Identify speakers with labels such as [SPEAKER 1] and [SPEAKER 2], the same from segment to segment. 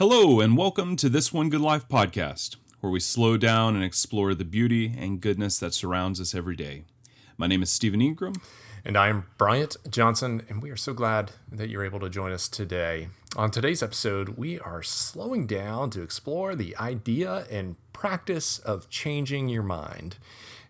[SPEAKER 1] Hello, and welcome to This One Good Life podcast, where we slow down and explore the beauty and goodness that surrounds us every day. My name is Stephen Ingram.
[SPEAKER 2] And I am Bryant Johnson, and we are so glad that you're able to join us today. On today's episode, we are slowing down to explore the idea and practice of changing your mind.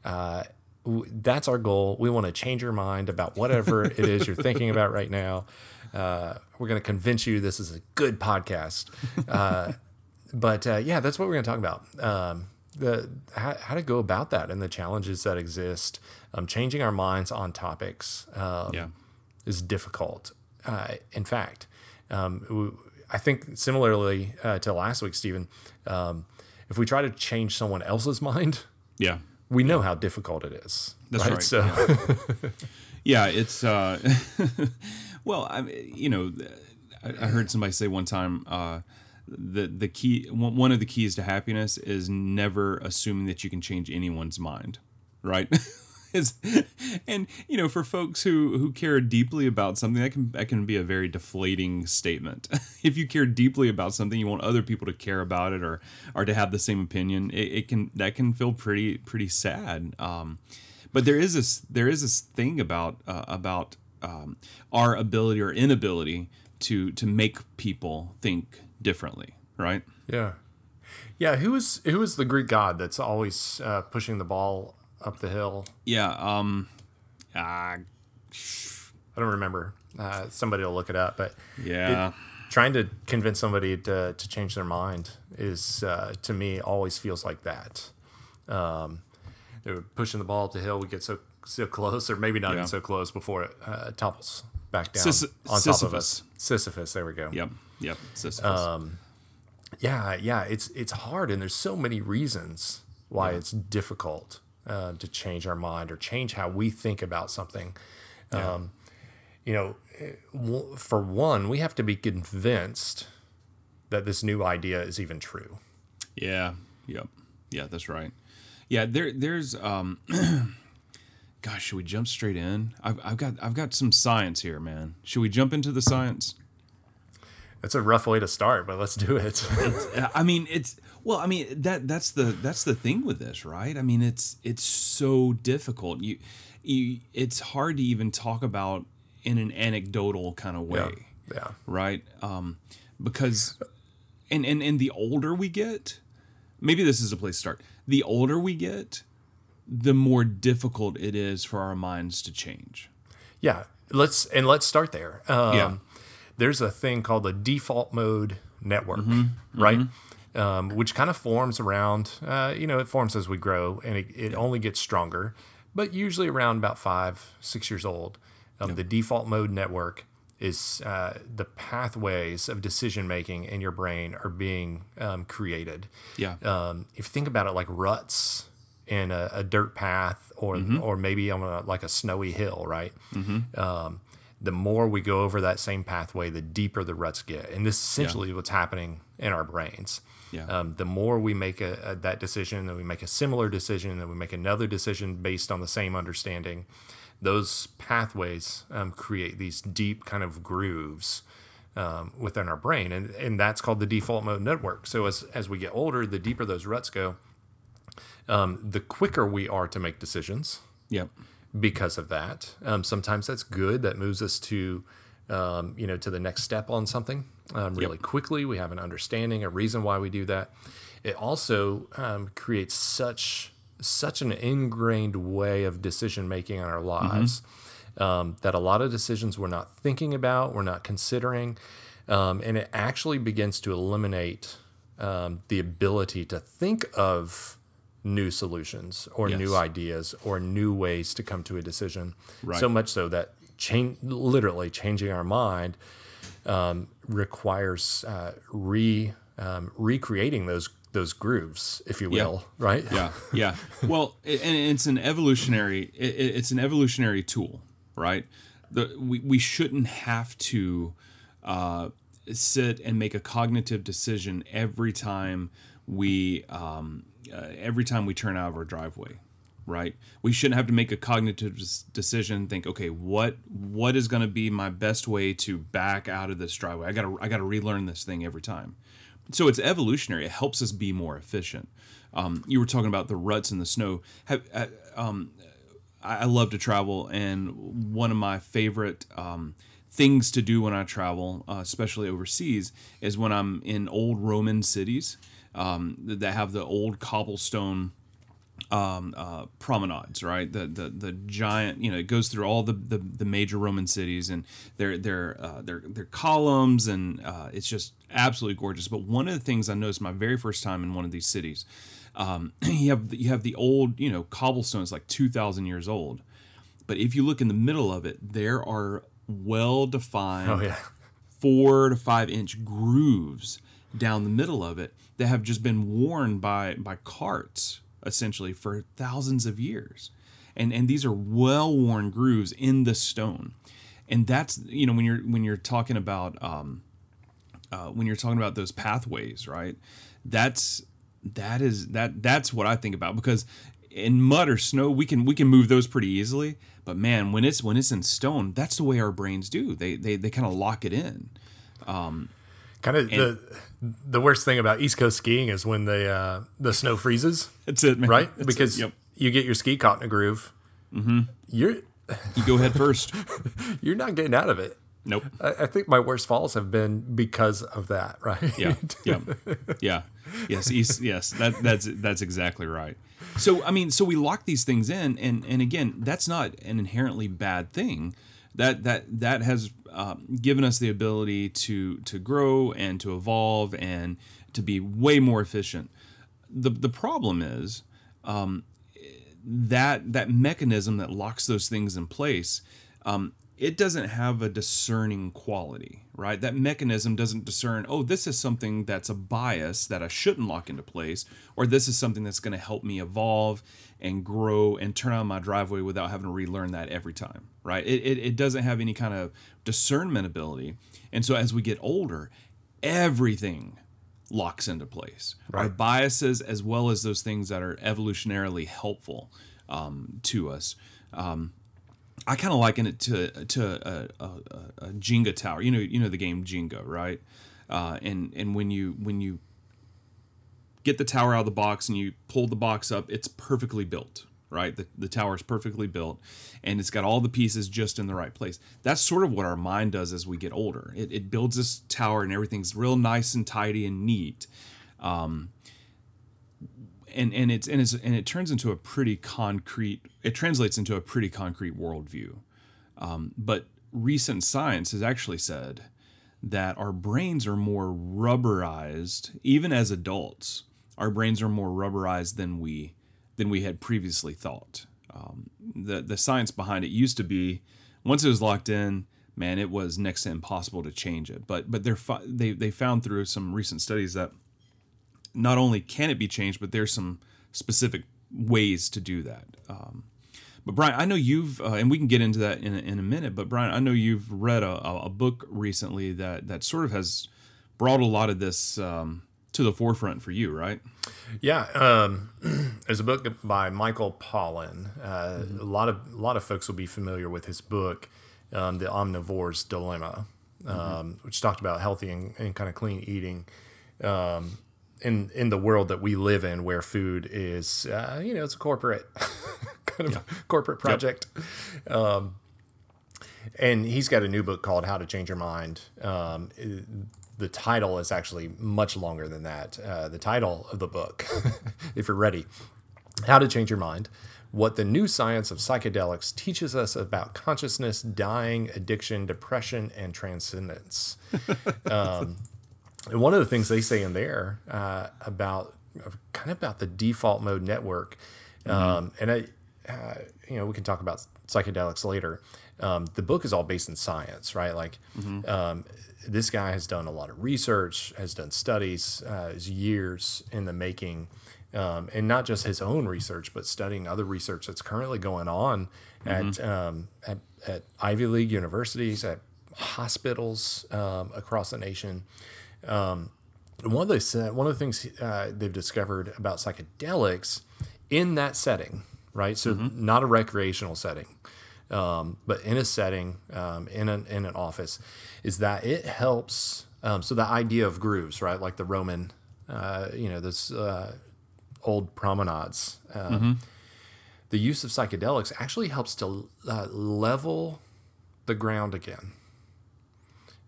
[SPEAKER 2] Uh, that's our goal. We want to change your mind about whatever it is you're thinking about right now. Uh, we're going to convince you this is a good podcast. Uh, but uh, yeah, that's what we're going to talk about. Um, the how, how, to go about that and the challenges that exist. Um, changing our minds on topics um, yeah. is difficult. Uh, in fact, um, I think similarly uh, to last week, Stephen, um, if we try to change someone else's mind,
[SPEAKER 1] yeah,
[SPEAKER 2] we know how difficult it is.
[SPEAKER 1] That's right. right. So, yeah, yeah it's. Well, I you know, I, heard somebody say one time. Uh, the the key one of the keys to happiness is never assuming that you can change anyone's mind right and you know for folks who who care deeply about something that can that can be a very deflating statement if you care deeply about something you want other people to care about it or or to have the same opinion it, it can that can feel pretty pretty sad um, but there is this there is this thing about uh, about um, our ability or inability to to make people think differently, right?
[SPEAKER 2] Yeah, yeah. Who is who is the Greek god that's always uh, pushing the ball up the hill?
[SPEAKER 1] Yeah. Um. Uh, I
[SPEAKER 2] don't remember. Uh, somebody will look it up, but
[SPEAKER 1] yeah.
[SPEAKER 2] It, trying to convince somebody to, to change their mind is uh, to me always feels like that. Um, they're pushing the ball up the hill. We get so so close, or maybe not yeah. even so close before it uh, topples back down
[SPEAKER 1] Sis-
[SPEAKER 2] on
[SPEAKER 1] Sisyphus.
[SPEAKER 2] top of us. Sisyphus. There we go.
[SPEAKER 1] Yep. Yep. Sisyphus. Um,
[SPEAKER 2] yeah, yeah. It's it's hard, and there's so many reasons why yeah. it's difficult uh, to change our mind or change how we think about something. Yeah. Um, you know, eh, for one, we have to be convinced that this new idea is even true.
[SPEAKER 1] Yeah. Yep. Yeah, that's right. Yeah, there there's um gosh, should we jump straight in? I've, I've got I've got some science here, man. Should we jump into the science?
[SPEAKER 2] That's a rough way to start, but let's do it.
[SPEAKER 1] I mean, it's well, I mean that that's the that's the thing with this, right? I mean, it's it's so difficult. You, you it's hard to even talk about in an anecdotal kind of way.
[SPEAKER 2] Yeah. yeah.
[SPEAKER 1] Right. Um, because, and and and the older we get, maybe this is a place to start. The older we get, the more difficult it is for our minds to change.
[SPEAKER 2] Yeah, let's and let's start there. Um, yeah. There's a thing called the default mode network, mm-hmm. right? Mm-hmm. Um, which kind of forms around, uh, you know, it forms as we grow, and it, it, only gets stronger, but usually around about five, six years old. Um, yeah. The default mode network is uh, the pathways of decision making in your brain are being um, created.
[SPEAKER 1] Yeah.
[SPEAKER 2] Um, if you think about it like ruts, in a, a dirt path or mm-hmm. or maybe on a, like a snowy hill, right? Mm-hmm. Um, the more we go over that same pathway, the deeper the ruts get, and this is essentially yeah. what's happening in our brains.
[SPEAKER 1] Yeah.
[SPEAKER 2] Um, the more we make a, a, that decision, then we make a similar decision, then we make another decision based on the same understanding. Those pathways um, create these deep kind of grooves um, within our brain, and and that's called the default mode network. So as as we get older, the deeper those ruts go, um, the quicker we are to make decisions.
[SPEAKER 1] Yep.
[SPEAKER 2] Because of that, um, sometimes that's good. That moves us to, um, you know, to the next step on something um, really yep. quickly. We have an understanding, a reason why we do that. It also um, creates such such an ingrained way of decision making in our lives mm-hmm. Um, that a lot of decisions we're not thinking about, we're not considering, and it actually begins to eliminate the ability to think of new solutions or yes. new ideas or new ways to come to a decision. Right. So much so that change, literally changing our mind um, requires uh, re um, recreating those those grooves, if you will,
[SPEAKER 1] yeah.
[SPEAKER 2] right?
[SPEAKER 1] Yeah, yeah. Well, it, and it's an evolutionary it, it's an evolutionary tool, right? The we we shouldn't have to uh, sit and make a cognitive decision every time we um, uh, every time we turn out of our driveway right we shouldn't have to make a cognitive decision think okay what what is going to be my best way to back out of this driveway i gotta i gotta relearn this thing every time so it's evolutionary. It helps us be more efficient. Um, you were talking about the ruts in the snow. Have, uh, um, I, love to travel, and one of my favorite um, things to do when I travel, uh, especially overseas, is when I'm in old Roman cities um, that have the old cobblestone um, uh, promenades, right? The, the the giant, you know, it goes through all the, the, the major Roman cities, and they're they're uh, they're, they're columns, and uh, it's just absolutely gorgeous. But one of the things I noticed my very first time in one of these cities, um, you have you have the old, you know, cobblestones like two thousand years old, but if you look in the middle of it, there are well defined
[SPEAKER 2] Oh yeah.
[SPEAKER 1] four to five inch grooves down the middle of it that have just been worn by by carts essentially for thousands of years. And and these are well worn grooves in the stone. And that's you know when you're when you're talking about um, uh, when you're talking about those pathways right that's that is that that's what i think about. Because in mud or snow we can we can move those pretty easily. But man when it's when it's in stone that's the way our brains do. They they, they kind of lock it in
[SPEAKER 2] Kind of the the worst thing about East Coast skiing is when the uh, the snow freezes,
[SPEAKER 1] that's it man.
[SPEAKER 2] right?
[SPEAKER 1] That's it.
[SPEAKER 2] because
[SPEAKER 1] Yep.
[SPEAKER 2] you get your ski caught in a groove. Mm-hmm. You're
[SPEAKER 1] you go head first
[SPEAKER 2] you're not getting out of it.
[SPEAKER 1] nope
[SPEAKER 2] I, I think my worst falls have been because of that, right?
[SPEAKER 1] yeah yeah yeah yes east, yes that that's that's exactly right so i mean so we lock these things in and and again that's not an inherently bad thing that that that has um, given us the ability to to grow and to evolve and to be way more efficient. The the problem is um, that that mechanism that locks those things in place um, it doesn't have a discerning quality right? That mechanism doesn't discern oh this is something that's a bias that i shouldn't lock into place or this is something that's going to help me evolve and grow and turn on my driveway without having to relearn that every time right it, it, it doesn't have any kind of discernment ability and so as we get older everything locks into place. Our biases, as well as those things that are evolutionarily helpful um, to us. Um, I kind of liken it to to a, a, a, a Jenga tower. You know, you know the game Jenga, right? Uh, and and when you when you get the tower out of the box and you pull the box up, it's perfectly built, right? The, the tower is perfectly built and it's got all the pieces just in the right place. That's sort of what our mind does as we get older. It, it builds this tower and everything's real nice and tidy and neat. Um, and, and it's and it's and it turns into a pretty concrete it translates into a pretty concrete worldview um, but recent science has actually said that our brains are more rubberized even as adults our brains are more rubberized than we than we had previously thought um, the the science behind it used to be once it was locked in man it was next to impossible to change it but but they're they they found through some recent studies that not only can it be changed, but there's some specific ways to do that. Um, but Brian, I know you've, uh, and we can get into that in a, in a minute. But Brian, I know you've read a, a book recently that that sort of has brought a lot of this um, to the forefront for you, right?
[SPEAKER 2] Yeah, um, there's a book by Michael Pollan. Uh, A lot of a lot of folks will be familiar with his book, um, "The Omnivore's Dilemma," um, which talked about healthy and, and kind of clean eating. Um, in, in the world that we live in, where food is, uh, you know, it's a corporate kind of corporate project. Um, and he's got a new book called How to Change Your Mind. The title is actually much longer than that. Uh, the title of the book, if you're ready, How to Change Your Mind What the New Science of Psychedelics Teaches Us About Consciousness, Dying, Addiction, Depression, and Transcendence. um, and one of the things they say in there uh, about kind of about the default mode network, um, and I, uh, you know, we can talk about psychedelics later. Um, the book is all based in science, right? Like, um, this guy has done a lot of research, has done studies, uh, is years in the making, um, and not just his own research, but studying other research that's currently going on at, um, at at Ivy League universities, at hospitals um, across the nation. Um, one of the one of the things uh, they've discovered about psychedelics in that setting, right? So not a recreational setting, um, but in a setting, um, in an in an office, is that it helps Um, so the idea of grooves, right? Like the Roman, uh, you know, those uh, old promenades. Um, The use of psychedelics actually helps to uh, level the ground again.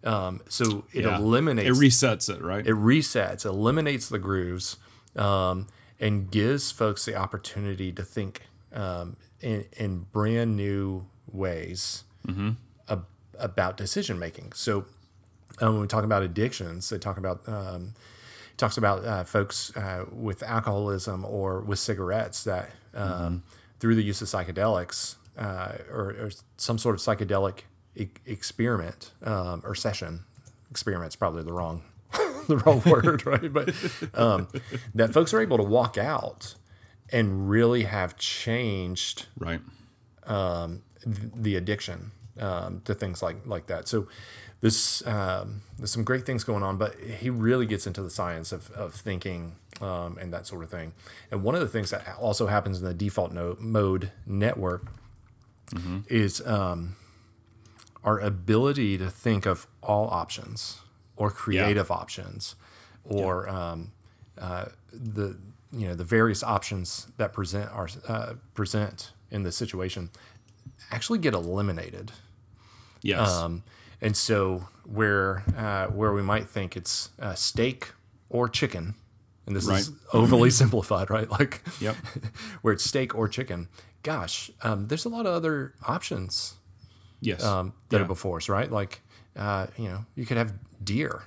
[SPEAKER 2] Um, so it
[SPEAKER 1] Yeah.
[SPEAKER 2] eliminates
[SPEAKER 1] It resets it, right?
[SPEAKER 2] it resets, eliminates the grooves, um, and gives folks the opportunity to think um, in, in brand new ways ab- about decision making. So um, when we talk about addictions, they talk about um, talks about uh, folks uh, with alcoholism or with cigarettes that um, through the use of psychedelics uh, or, or some sort of psychedelic e- experiment um, or session, experiment's probably the wrong the wrong word, right? But um, that folks are able to walk out and really have changed
[SPEAKER 1] right.
[SPEAKER 2] The addiction um, to things like like that. So this um, there's some great things going on, but he really gets into the science of, of thinking um, and that sort of thing. And one of the things that also happens in the default no- mode network is um, our ability to think of all options or creative options or um, uh, the you know the various options that present our uh, present in the situation actually get eliminated.
[SPEAKER 1] Yes.
[SPEAKER 2] Um, and so where uh, where we might think it's uh, steak or chicken, and this is overly simplified, right? Like
[SPEAKER 1] Yep.
[SPEAKER 2] where it's steak or chicken. Gosh, um, there's a lot of other options
[SPEAKER 1] yes.
[SPEAKER 2] um, that
[SPEAKER 1] Yeah.
[SPEAKER 2] are before us, right? Like uh, you know, you could have deer,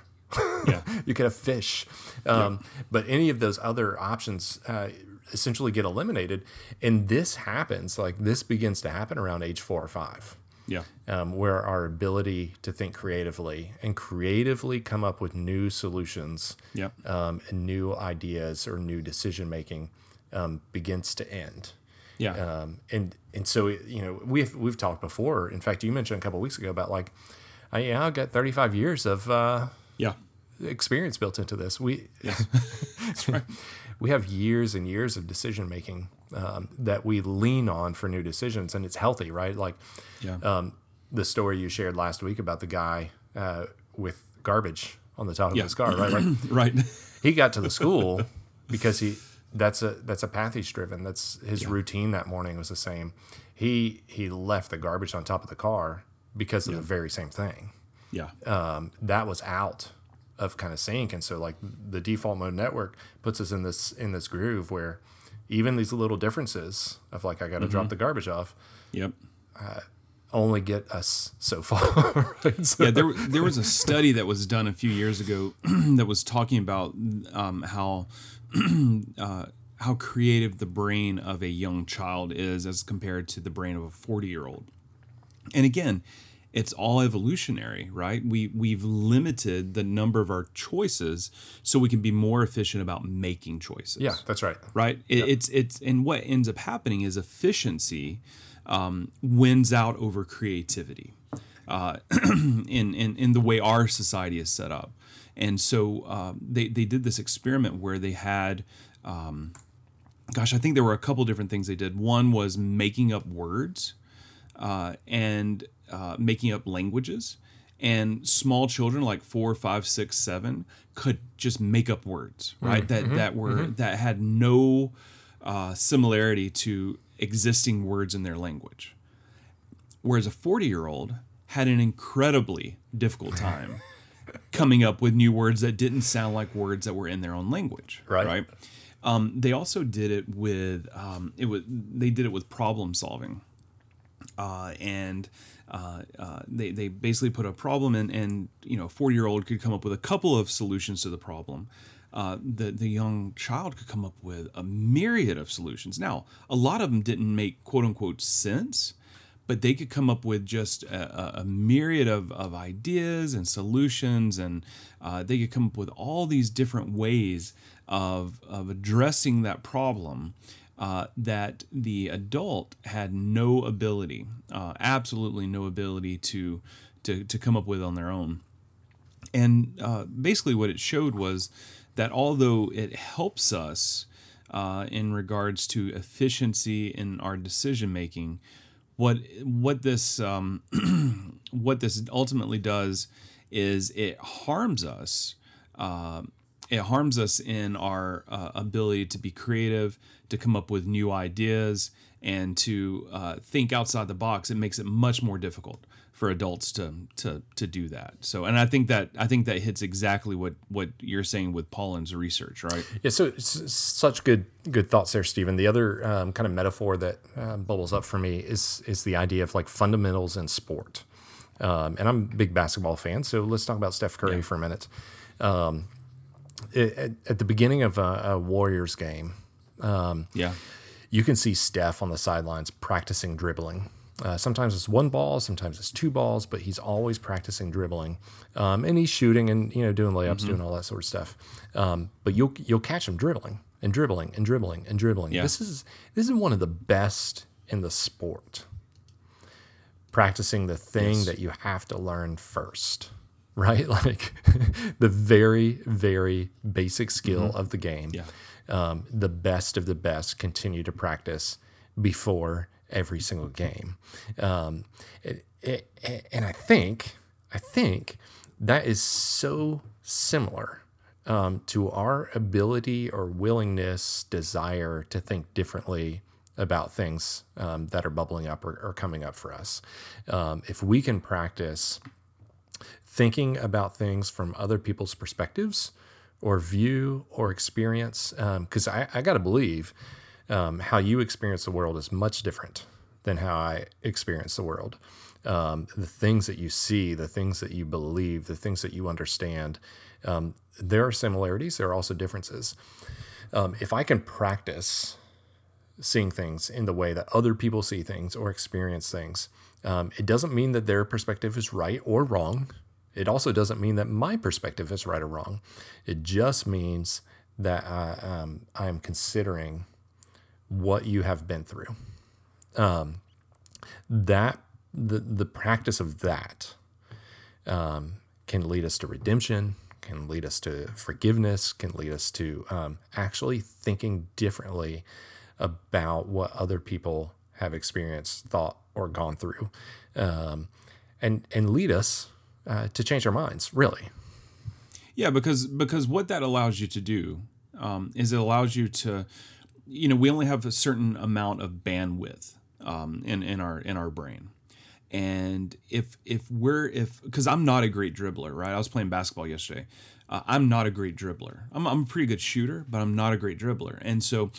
[SPEAKER 1] yeah.
[SPEAKER 2] you could have fish, um, but any of those other options uh, essentially get eliminated. And this happens, like this begins to happen around age four or five
[SPEAKER 1] Yeah.
[SPEAKER 2] um, where our ability to think creatively and creatively come up with new solutions
[SPEAKER 1] Yep.
[SPEAKER 2] um, and new ideas or new decision making um, begins to end.
[SPEAKER 1] Yeah.
[SPEAKER 2] Um, and and so you know we've we've talked before. In fact, you mentioned a couple weeks ago about like, I, yeah, I've got 35 years of uh,
[SPEAKER 1] yeah.
[SPEAKER 2] experience built into this. We
[SPEAKER 1] That's right.
[SPEAKER 2] we have years and years of decision making um, that we lean on for new decisions, and it's healthy, right? Like
[SPEAKER 1] Yeah.
[SPEAKER 2] um, the story you shared last week about the guy uh, with garbage on the top of his car, right? Like
[SPEAKER 1] right.
[SPEAKER 2] he got to the school because he that's a that's a path he's driven. That's his routine that morning was the same. He he left the garbage on top of the car because of the very same thing.
[SPEAKER 1] Yeah.
[SPEAKER 2] Um, that was out of kind of sync, and so like the default mode network puts us in this in this groove where even these little differences of like I got to drop the garbage off
[SPEAKER 1] Yep.
[SPEAKER 2] only get us so far. right? So-
[SPEAKER 1] yeah, there there was a study that was done a few years ago that was talking about um, how uh, how creative the brain of a young child is as compared to the brain of a forty year old. And again, it's all evolutionary, right? We we've limited the number of our choices so we can be more efficient about making choices
[SPEAKER 2] yeah, that's right.
[SPEAKER 1] right? It, It's it's and what ends up happening is efficiency um, wins out over creativity uh, in, in in the way our society is set up. And so um, they they did this experiment where they had. Um, Gosh, I think there were a couple different things they did. One was making up words uh, and uh, making up languages. And small children, like four, five, six, seven, could just make up words, right? that that were that had no uh, similarity to existing words in their language. Whereas a forty-year-old had an incredibly difficult time coming up with new words that didn't sound like words that were in their own language,
[SPEAKER 2] Right.
[SPEAKER 1] Right. Um, they also did it with um, it was they did it with problem solving uh, and uh, uh, they, they basically put a problem in and you know a 40 year old could come up with a couple of solutions to the problem. Uh, the, the young child could come up with a myriad of solutions. Now a lot of them didn't make quote unquote sense but they could come up with just a, a- a myriad of, of ideas and solutions and uh, they could come up with all these different ways of, of addressing that problem uh, that the adult had no ability, uh, absolutely no ability to, to, to come up with on their own. And uh, basically, what it showed was that although it helps us uh, in regards to efficiency in our decision making, what what this um, what this ultimately does is it harms us. Uh, it harms us in our uh, ability to be creative, to come up with new ideas, and to uh, think outside the box. It makes it much more difficult for adults to to to do that. So, and I think that I think that hits exactly what what you're saying with Pollan's research, right?
[SPEAKER 2] Yeah. So, such good good thoughts there, Stephen. The other um, kind of metaphor that um, bubbles up for me is is the idea of like fundamentals in sport. Um, and I'm a big basketball fan, so let's talk about Steph Curry yeah. for a minute. Um, at, at, the beginning of a, a Warriors game,
[SPEAKER 1] um, yeah,
[SPEAKER 2] you can see Steph on the sidelines practicing dribbling. Uh, sometimes it's one ball, sometimes it's two balls, but he's always practicing dribbling, um, and he's shooting and you know doing layups, mm-hmm. doing all that sort of stuff. Um, but you'll you'll catch him dribbling and dribbling and dribbling and dribbling. Yeah. This is this is one of the best in the sport. Practicing the thing yes. that you have to learn first, right? Like the very very basic skill mm-hmm. of the game.
[SPEAKER 1] Yeah.
[SPEAKER 2] Um, the best of the best continue to practice before every single game. Um, it, it, and I think, I think that is so similar um, to our ability or willingness, desire to think differently about things um, that are bubbling up or, or, coming up for us. Um, if we can practice thinking about things from other people's perspectives or view or experience, because um, I, I got to believe um, how you experience the world is much different than how I experience the world. Um, the things that you see, the things that you believe, the things that you understand, um, there are similarities. There are also differences. Um, if I can practice seeing things in the way that other people see things or experience things, um, it doesn't mean that their perspective is right or wrong. It also doesn't mean that my perspective is right or wrong. It just means that I, um, I am considering what you have been through. Um, that the the practice of that um, can lead us to redemption, can lead us to forgiveness, can lead us to um, actually thinking differently about what other people have experienced, thought, or gone through, um, and and lead us uh, to change our minds. Really.
[SPEAKER 1] Yeah, because because what that allows you to do um, is it allows you to you know, we only have a certain amount of bandwidth um, in in our in our brain, and if if we're if because I'm not a great dribbler, right? I was playing basketball yesterday. Uh, I'm not a great dribbler. I'm I'm a pretty good shooter, but I'm not a great dribbler, and so.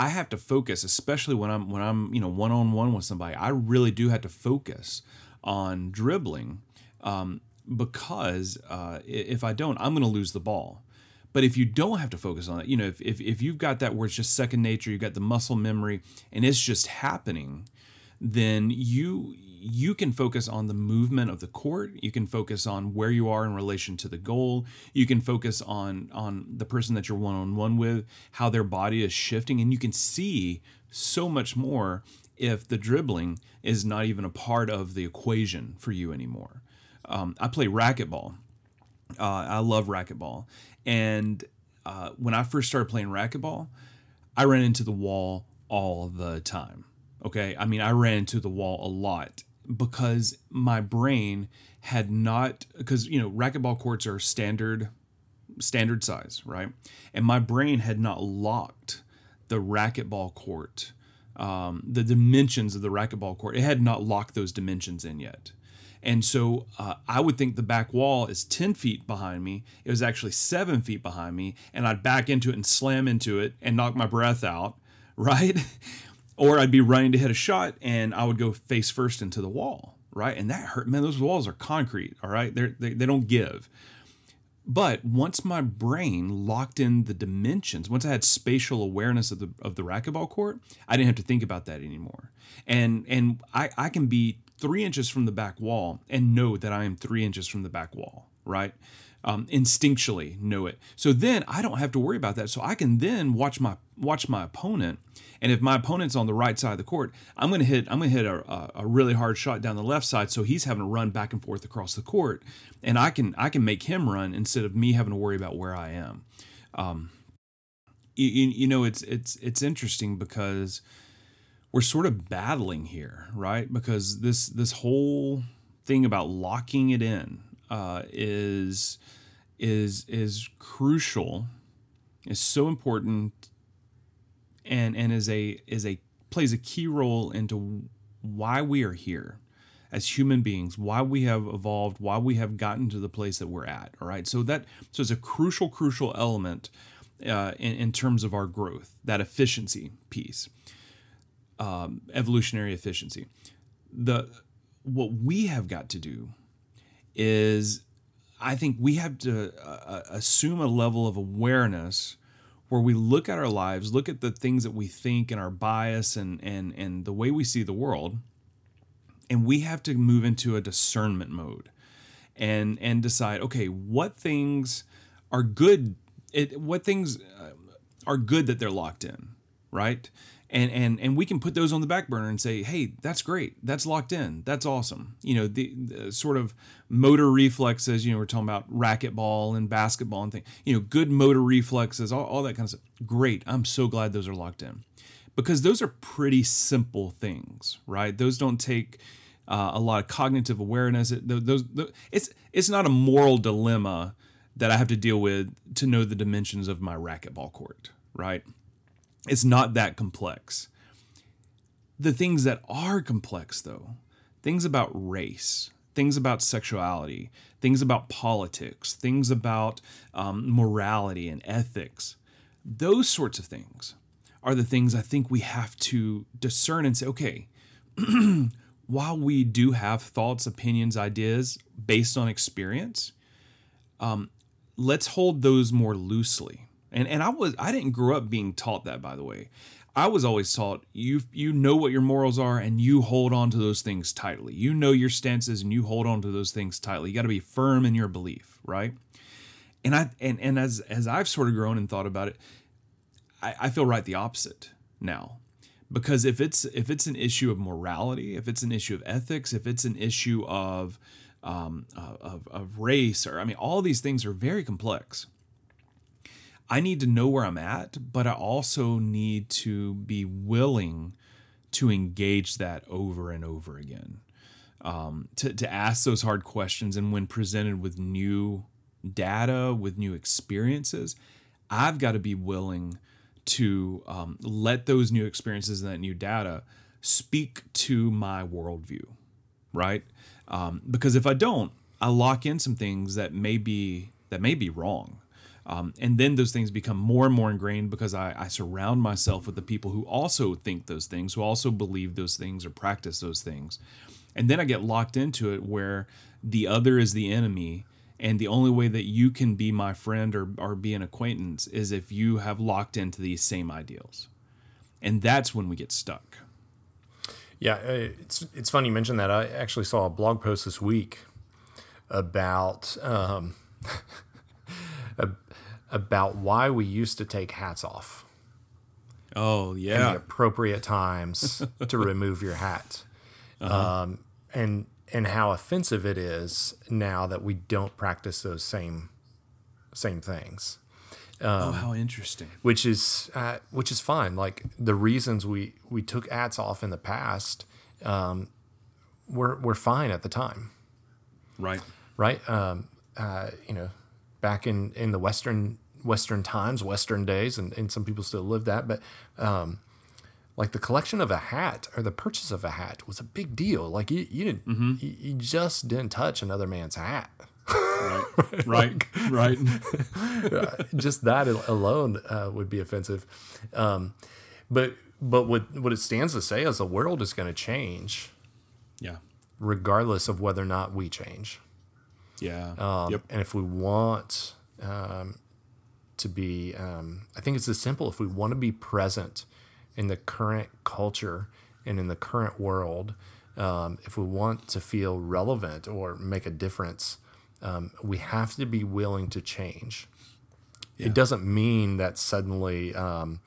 [SPEAKER 1] I have to focus, especially when I'm when I'm you know one on one with somebody. I really do have to focus on dribbling um, because uh, if I don't, I'm going to lose the ball. But if you don't have to focus on it, you know, if, if, if you've got that where it's just second nature, you've got the muscle memory and it's just happening, then you you can focus on the movement of the court. You can focus on where you are in relation to the goal. You can focus on on the person that you're one-on-one with how their body is shifting and you can see so much more if the dribbling is not even a part of the equation for you anymore um, i play racquetball uh, i love racquetball and uh, when I first started playing racquetball, I ran into the wall all the time. Okay. I mean, I ran into the wall a lot because my brain had not, because, you know, racquetball courts are standard, standard size, right? And my brain had not locked the racquetball court, um, the dimensions of the racquetball court. It had not locked those dimensions in yet. And so uh, I would think the back wall is 10 feet behind me. It was actually seven feet behind me. And I'd back into it and slam into it and knock my breath out, right? or I'd be running to hit a shot and I would go face first into the wall, right? And that hurt. Man, those walls are concrete, all right? They're, they, they don't give. But once my brain locked in the dimensions, once I had spatial awareness of the of the racquetball court, I didn't have to think about that anymore. And and I, I can be three inches from the back wall and know that I am three inches from the back wall, right? Um, instinctually know it. So then I don't have to worry about that. So I can then watch my watch my opponent, and if my opponent's on the right side of the court, I'm to hit I'm to hit a, a really hard shot down the left side. So he's having to run back and forth across the court, and I can I can make him run instead of me having to worry about where I am. Um, you, you know it's it's it's interesting because we're sort of battling here, right? Because this this whole thing about locking it in, uh, is is is crucial, is so important, and and is a is a plays a key role into why we are here as human beings, why we have evolved, why we have gotten to the place that we're at. All right, so that so it's a crucial crucial element uh, in, in terms of our growth, that efficiency piece, um, evolutionary efficiency. The what we have got to do is, I think we have to uh, uh, assume a level of awareness where we look at our lives, look at the things that we think and our bias and and and the way we see the world, and we have to move into a discernment mode and and decide okay what things are good it, what things uh, are good that they're locked in, right? And and and we can put those on the back burner and say, hey, that's great, that's locked in, that's awesome. You know, the, the sort of motor reflexes. You know, we're talking about racquetball and basketball and things. You know, good motor reflexes, all, all that kind of stuff. Great, I'm so glad those are locked in, because those are pretty simple things, right? Those don't take uh, a lot of cognitive awareness. It, those, those, it's it's not a moral dilemma that I have to deal with to know the dimensions of my racquetball court, right? It's not that complex. The things that are complex, though, things about race, things about sexuality, things about politics, things about um, morality and ethics, those sorts of things are the things I think we have to discern and say, okay, while we do have thoughts, opinions, ideas based on experience, um, let's hold those more loosely. And and I was I didn't grow up being taught that by the way. I was always taught you you know what your morals are and you hold on to those things tightly. You know your stances and you hold on to those things tightly. You got to be firm in your belief, right? And I and and as as I've sort of grown and thought about it, I, I feel right the opposite now. Because if it's if it's an issue of morality, if it's an issue of ethics, if it's an issue of um, of, of race, or I mean, all these things are very complex. I need to know where I'm at, but I also need to be willing to engage that over and over again. Um, to, to ask those hard questions. And when presented with new data, with new experiences, I've got to be willing to um, let those new experiences and that new data speak to my worldview, right? Um, because if I don't, I lock in some things that may be that may be wrong. Um, and then those things become more and more ingrained because I, I, surround myself with the people who also think those things, who also believe those things or practice those things. And then I get locked into it where the other is the enemy. And the only way that you can be my friend or, or be an acquaintance is if you have locked into these same ideals. And that's when we get stuck.
[SPEAKER 2] Yeah, uh, it's it's funny you mentioned that. I actually saw a blog post this week about um, about why we used to take hats off.
[SPEAKER 1] Oh yeah,
[SPEAKER 2] the appropriate times to remove your hat, uh-huh. um, and and how offensive it is now that we don't practice those same same things.
[SPEAKER 1] Um, oh, how interesting!
[SPEAKER 2] Which is uh, which is fine. Like the reasons we we took hats off in the past, um, were were fine at the time.
[SPEAKER 1] Right.
[SPEAKER 2] Right. Um, uh, you know, back in in the Western Western times, Western days, and, and some people still live that, but um, like the collection of a hat or the purchase of a hat was a big deal. Like you, you didn't, mm-hmm. you, you, just didn't touch another man's hat
[SPEAKER 1] right, right, right.
[SPEAKER 2] Just that alone uh, would be offensive. Um, but but what what it stands to say is the world is going to change.
[SPEAKER 1] Yeah.
[SPEAKER 2] Regardless of whether or not we change.
[SPEAKER 1] Yeah.
[SPEAKER 2] Um, yep. And if we want um, to be, um, I think it's as simple. If we want to be present in the current culture and in the current world, um, if we want to feel relevant or make a difference, um, we have to be willing to change. Yeah. It doesn't mean that suddenly, um,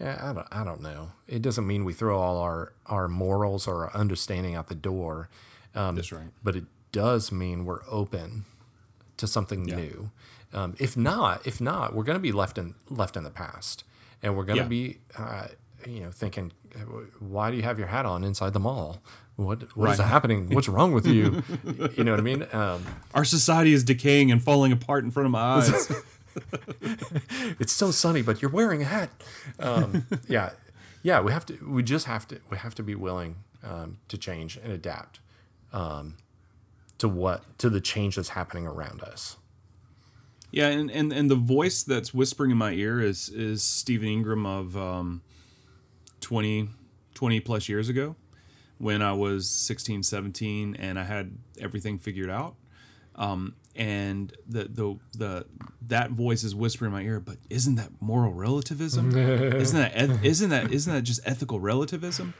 [SPEAKER 2] yeah, I don't, I don't know. It doesn't mean we throw all our, our morals or our understanding out the door.
[SPEAKER 1] Um, That's right.
[SPEAKER 2] But it does mean we're open to something yeah. new. Um, if not, if not, we're going to be left in left in the past, and we're going to yeah. be, uh, you know, thinking, why do you have your hat on inside the mall? what what is happening? What's wrong with you? you know what I mean? Um,
[SPEAKER 1] Our society is decaying and falling apart in front of my eyes.
[SPEAKER 2] it's so sunny, but you're wearing a hat. Um, yeah, yeah. We have to. We just have to. We have to be willing um, to change and adapt um, to what to the change that's happening around us.
[SPEAKER 1] Yeah, and, and, and the voice that's whispering in my ear is is Stephen Ingram of um, 20, 20 plus years ago when I was 16, 17 and I had everything figured out. Um, and the, the the that voice is whispering in my ear, but isn't that moral relativism? isn't that isn't that isn't that just ethical relativism?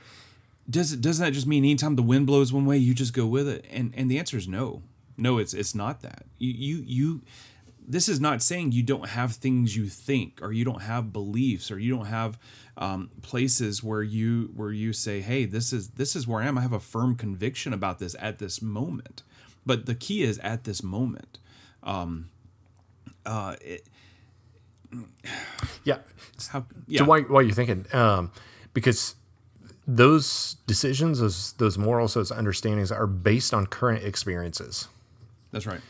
[SPEAKER 1] Does it doesn't that just mean anytime the wind blows one way, you just go with it? And and the answer is no. No, it's it's not that. You you you this is not saying you don't have things you think or you don't have beliefs or you don't have um, places where you where you say hey this is this is where i am i have a firm conviction about this at this moment but the key is at this moment um, uh, it,
[SPEAKER 2] Yeah.
[SPEAKER 1] how, yeah
[SPEAKER 2] So why why you're thinking? Um, because those decisions, those those morals, those understandings are based on current experiences,
[SPEAKER 1] that's right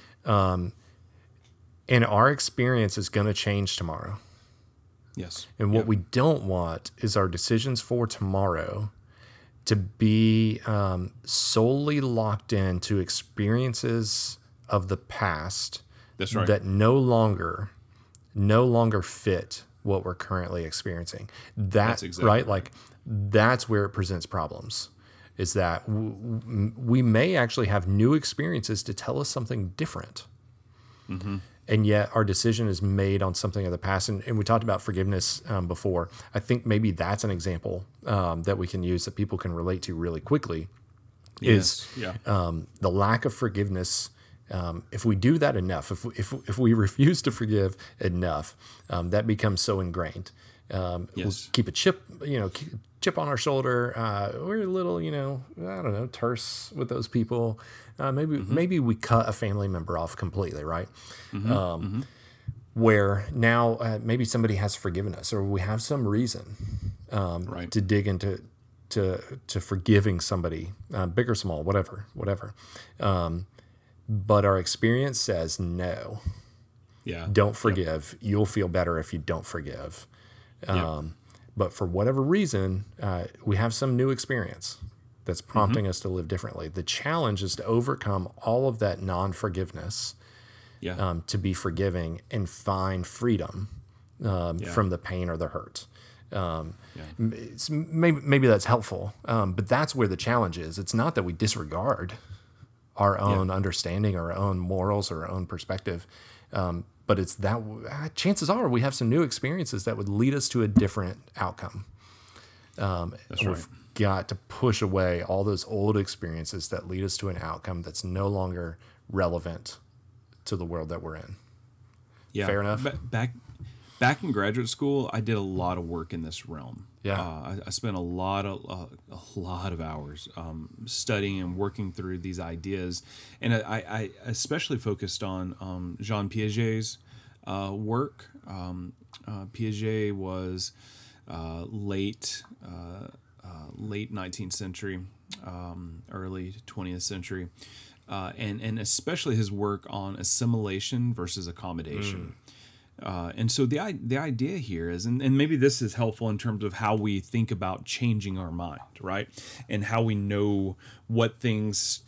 [SPEAKER 2] and our experience is going to change tomorrow.
[SPEAKER 1] yes
[SPEAKER 2] And what we don't want is our decisions for tomorrow to be um, solely locked into experiences of the past
[SPEAKER 1] That's right.
[SPEAKER 2] that no longer, no longer fit what we're currently experiencing. That
[SPEAKER 1] That's exactly
[SPEAKER 2] right,
[SPEAKER 1] right.
[SPEAKER 2] like that's where it presents problems. Is that w- we may actually have new experiences to tell us something different
[SPEAKER 1] Mm-hmm.
[SPEAKER 2] and yet our decision is made on something of the past. And, and we talked about forgiveness um, before. I think maybe that's an example um, that we can use that people can relate to really quickly. Is
[SPEAKER 1] yeah
[SPEAKER 2] um, the lack of forgiveness. Um, if we do that enough, if we, if, if we refuse to forgive enough, um, that becomes so ingrained. Um, we'll keep a chip, you know, chip on our shoulder. Uh, we're a little, you know, I don't know, terse with those people. Uh, maybe maybe we cut a family member off completely, right? Um, Where now uh, maybe somebody has forgiven us, or we have some reason um,
[SPEAKER 1] Right.
[SPEAKER 2] to dig into to to forgiving somebody, uh, big or small, whatever, whatever. Um, but our experience says no.
[SPEAKER 1] yeah
[SPEAKER 2] Don't forgive. You'll feel better if you don't forgive. Um, But for whatever reason, uh, we have some new experience that's prompting us to live differently. The challenge is to overcome all of that non forgiveness
[SPEAKER 1] yeah
[SPEAKER 2] um, to be forgiving and find freedom um,
[SPEAKER 1] Yeah.
[SPEAKER 2] from the pain or the hurt. Um,
[SPEAKER 1] Yeah.
[SPEAKER 2] it's, maybe, maybe that's helpful, um, but that's where the challenge is. It's not that we disregard our own understanding, our own morals, or our own perspective, um, but it's that uh, chances are we have some new experiences that would lead us to a different outcome. Um,
[SPEAKER 1] That's right.
[SPEAKER 2] We've got to push away all those old experiences that lead us to an outcome that's no longer relevant to the world that we're in.
[SPEAKER 1] Yeah.
[SPEAKER 2] Fair enough.
[SPEAKER 1] Ba- back back in graduate school, I did a lot of work in this realm.
[SPEAKER 2] Yeah.
[SPEAKER 1] Uh, I, I spent a lot of uh, a lot of hours um, studying and working through these ideas, and I, I especially focused on um, Jean Piaget's uh, work. Um, uh, Piaget was uh, late uh, uh, late 19th century, um, early 20th century, uh, and and especially his work on assimilation versus accommodation. Uh, and so the the idea here is, and, and maybe this is helpful in terms of how we think about changing our mind, right? And how we know what things,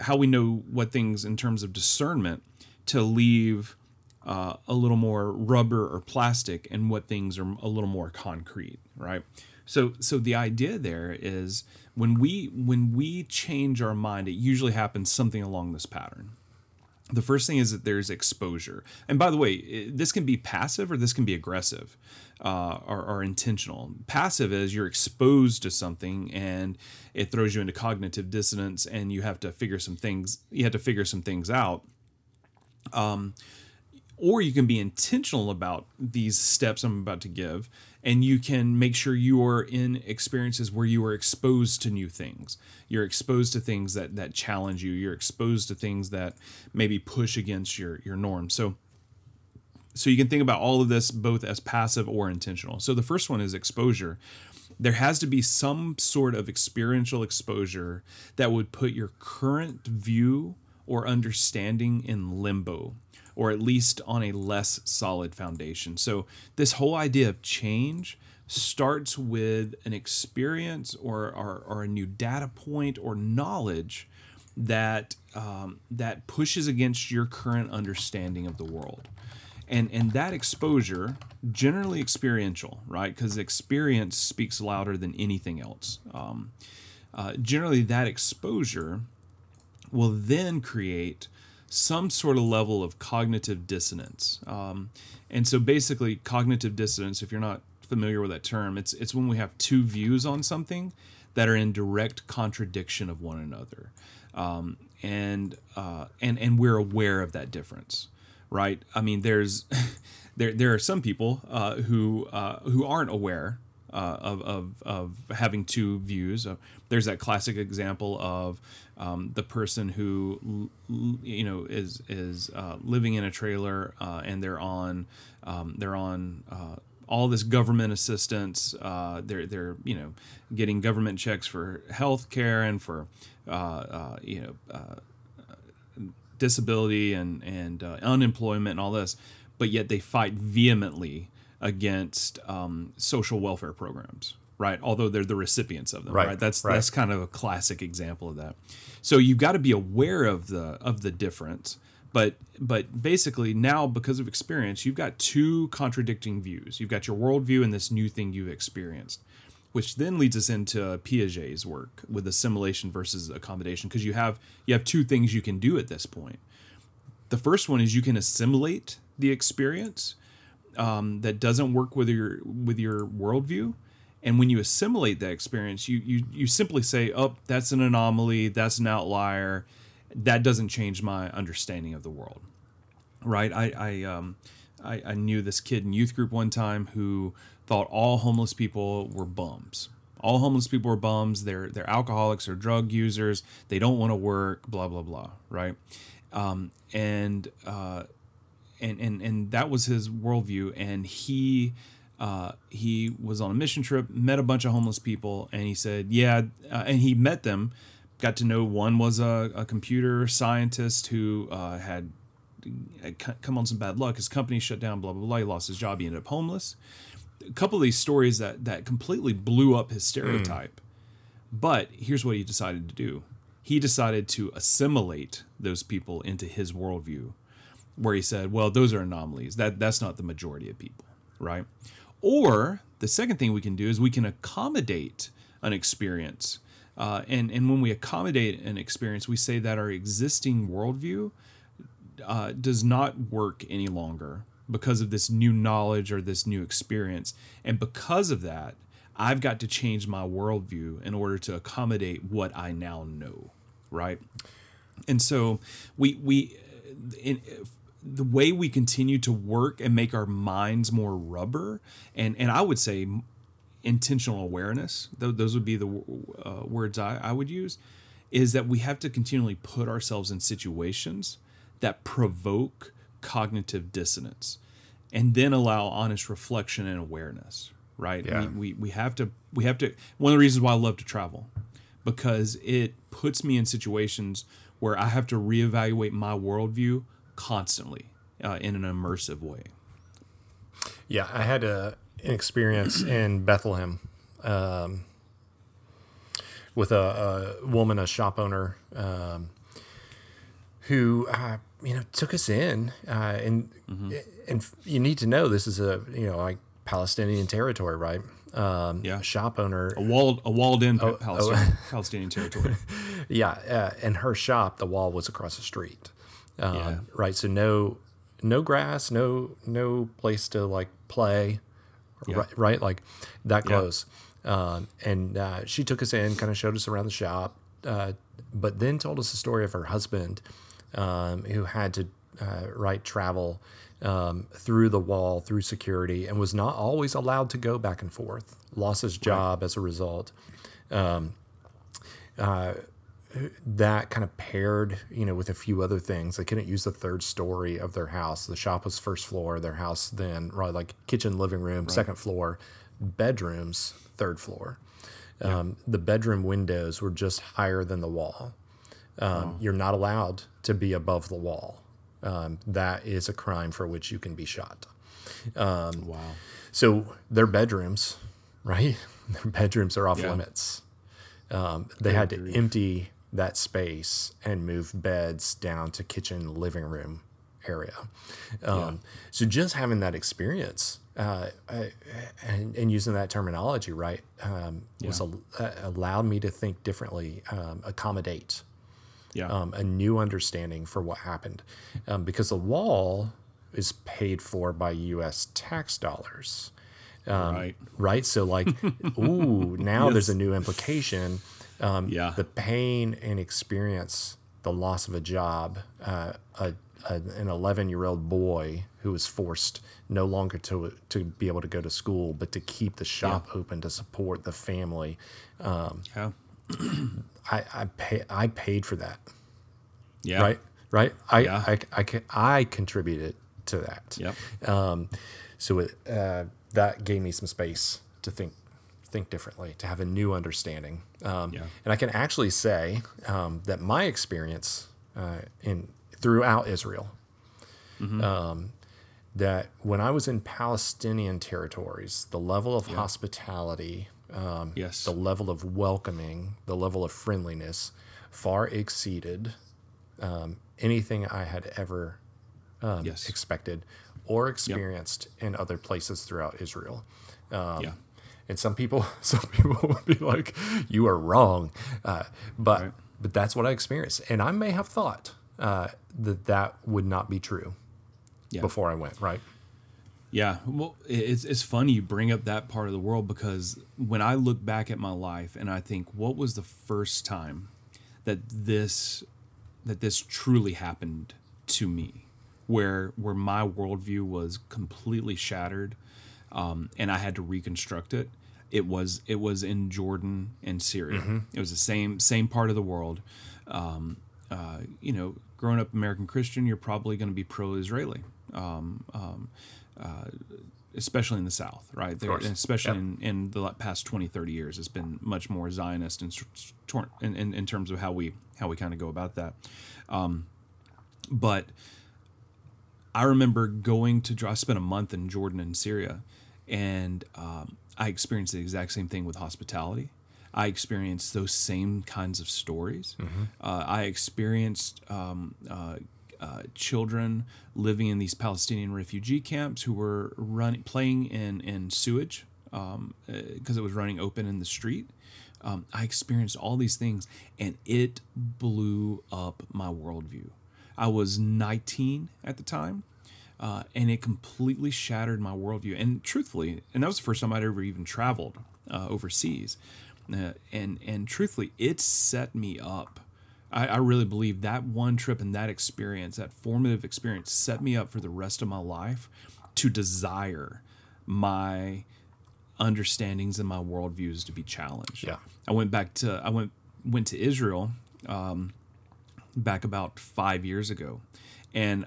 [SPEAKER 1] how we know what things in terms of discernment to leave uh, a little more rubber or plastic, and what things are a little more concrete, right? So so the idea there is when we when we change our mind, it usually happens something along this pattern the first thing is that there's exposure. And by the way this can be passive or this can be aggressive uh, or, or intentional. Passive is you're exposed to something and it throws you into cognitive dissonance and you have to figure some things you have to figure some things out. Or you can be intentional about these steps I'm about to give, and you can make sure you are in experiences where you are exposed to new things. You're exposed to things that that challenge you. You're exposed to things that maybe push against your your norm. So so you can think about all of this both as passive or intentional. So the first one is exposure. there has to be some sort of experiential exposure that would put your current view or understanding in limbo or at least on a less solid foundation. So, this whole idea of change starts with an experience or, or, or a new data point or knowledge that um, that pushes against your current understanding of the world. And and that exposure generally experiential right? Because experience speaks louder than anything else. Um, uh, generally that exposure will then create some sort of level of cognitive dissonance um, and so basically cognitive dissonance if you're not familiar with that term it's it's when we have two views on something that are in direct contradiction of one another um, and uh, and and we're aware of that difference right? I mean, there's there there are some people uh, who uh, who aren't aware uh, of, of of having two views. there's that classic example of um, the person who you know is is uh, living in a trailer uh, and they're on um, they're on uh, all this government assistance. Uh, they're they're you know getting government checks for health care and for uh, uh, you know disability and and uh, unemployment and all this, but yet they fight vehemently against um, social welfare programs, right? Although they're the recipients of them, right? right? That's right. that's kind of a classic example of that. So you've got to be aware of the of the difference, but but basically now because of experience, you've got two contradicting views. You've got your worldview and this new thing you've experienced which then leads us into Piaget's work with assimilation versus accommodation because you have you have two things you can do at this point. The first one is you can assimilate the experience um, that doesn't work with your with your worldview, and when you assimilate that experience, you you you simply say, "Oh, that's an anomaly. That's an outlier. That doesn't change my understanding of the world." Right? I I um I, I knew this kid in youth group one time who thought all homeless people were bums. All homeless people are bums. They're they're alcoholics or drug users. They don't want to work. Blah blah blah. Right, um, and uh, and and and that was his worldview. And he uh, he was on a mission trip, met a bunch of homeless people, and he said, yeah, uh, and he met them. Got to know one was a, a computer scientist who uh, had come on some bad luck. His company shut down. Blah blah blah. He lost his job. He ended up homeless a couple of these stories that that completely blew up his stereotype. Mm. But here's what he decided to do. He decided to assimilate those people into his worldview, where he said, "Well, those are anomalies. That that's not the majority of people, right?" Or the second thing we can do is we can accommodate an experience, uh, and and when we accommodate an experience, we say that our existing worldview uh, does not work any longer because of this new knowledge or this new experience. And because of that, I've got to change my worldview in order to accommodate what I now know, right? And so we we in, the way we continue to work and make our minds more rubber, and and I would say intentional awareness. Those would be the uh, words I, I would use. Is that we have to continually put ourselves in situations that provoke cognitive dissonance and then allow honest reflection and awareness right yeah. we, we, we have to we have to one of the reasons why i love to travel because it puts me in situations where i have to reevaluate my worldview constantly uh, in an immersive way
[SPEAKER 2] yeah i had a, an experience in bethlehem um, with a, a, woman a shop owner um, who uh, you know took us in, uh, and mm-hmm. and you need to know this is a you know like Palestinian territory, right? Um, yeah, shop owner,
[SPEAKER 1] a walled a walled in oh, Palestinian, oh. Palestinian territory.
[SPEAKER 2] yeah, uh, and her shop, the wall was across the street. Um, yeah. Right, so no no grass, no no place to like play, right, right, like that close. Um, and uh, she took us in, kind of showed us around the shop, uh, but then told us the story of her husband um, who had to uh, right travel um, through the wall through security and was not always allowed to go back and forth. Lost his job right. as a result. Um, uh, that kind of paired, you know, with a few other things. They couldn't use the third story of their house. The shop was first floor. Their house then, right, like kitchen, living room, right. second floor. bedrooms, third floor. Um, The bedroom windows were just higher than the wall. Um, You're not allowed to be above the wall. Um, that is a crime for which you can be shot.
[SPEAKER 1] wow.
[SPEAKER 2] So their bedrooms, right? Their bedrooms are off
[SPEAKER 1] Yeah.
[SPEAKER 2] limits. Um, they had to empty that space and move beds down to kitchen, living room area. Um, So just having that experience uh, I- and, and using that terminology, right, um, was
[SPEAKER 1] Yeah.
[SPEAKER 2] al- uh, allowed me to think differently, um, accommodate
[SPEAKER 1] Yeah.
[SPEAKER 2] um, a new understanding for what happened, um, because the wall is paid for by U.S. tax dollars, um,
[SPEAKER 1] right.
[SPEAKER 2] right? So, like, ooh, now there's a new implication. Um,
[SPEAKER 1] Yeah.
[SPEAKER 2] the pain and experience, the loss of a job, uh, a, a, an 11 year old boy who was forced no longer to to be able to go to school, but to keep the shop open to support the family.
[SPEAKER 1] Yeah.
[SPEAKER 2] I I pay I paid for that.
[SPEAKER 1] Yeah.
[SPEAKER 2] right right i
[SPEAKER 1] Yeah.
[SPEAKER 2] I, I, ca- I contributed to that
[SPEAKER 1] Yep.
[SPEAKER 2] um, so it, uh, that gave me some space to think think differently to have a new understanding um,
[SPEAKER 1] Yeah.
[SPEAKER 2] and i can actually say um, that my experience uh, in throughout israel
[SPEAKER 1] Mm-hmm.
[SPEAKER 2] um, that when i was in palestinian territories the level of hospitality um,
[SPEAKER 1] Yes.
[SPEAKER 2] the level of welcoming the level of friendliness far exceeded um, anything I had ever um,
[SPEAKER 1] Yes.
[SPEAKER 2] expected or experienced in other places throughout Israel. Um,
[SPEAKER 1] yeah.
[SPEAKER 2] And some people, some people would be like, "You are wrong," uh, but
[SPEAKER 1] Right.
[SPEAKER 2] but that's what I experienced, and I may have thought uh, that that would not be true
[SPEAKER 1] Yeah.
[SPEAKER 2] before I went. Right?
[SPEAKER 1] Yeah, well, it's it's funny you bring up that part of the world because when I look back at my life and I think, what was the first time that this that this truly happened to me, where where my worldview was completely shattered, um, and I had to reconstruct it. It was it was in Jordan and Syria. It was the same same part of the world. Um, uh, you know, growing up American Christian, you're probably going to be pro-Israeli. Um, um, uh, especially in the South, right? There,
[SPEAKER 2] course.
[SPEAKER 1] especially
[SPEAKER 2] Yep.
[SPEAKER 1] in, in the past 20, 30 years, it's been much more Zionist in, s- s- tor- in, in, in terms of how we how we kind of go about that. Um, but I remember going to, I spent a month in Jordan and Syria, and um, I experienced the exact same thing with hospitality. I experienced those same kinds of stories. Uh, I experienced um, uh, uh, children living in these Palestinian refugee camps who were running, playing in in sewage because it was running open in the street. Um, I experienced all these things, and it blew up my worldview. I was 19 at the time, uh, and it completely shattered my worldview. And truthfully, and that was the first time I'd ever even traveled uh, overseas. Uh, and and truthfully, it set me up. I, I really believe that one trip and that experience, that formative experience, set me up for the rest of my life to desire my understandings and my worldviews to be challenged.
[SPEAKER 2] Yeah.
[SPEAKER 1] I went back to I went went to Israel um, back about five years ago, and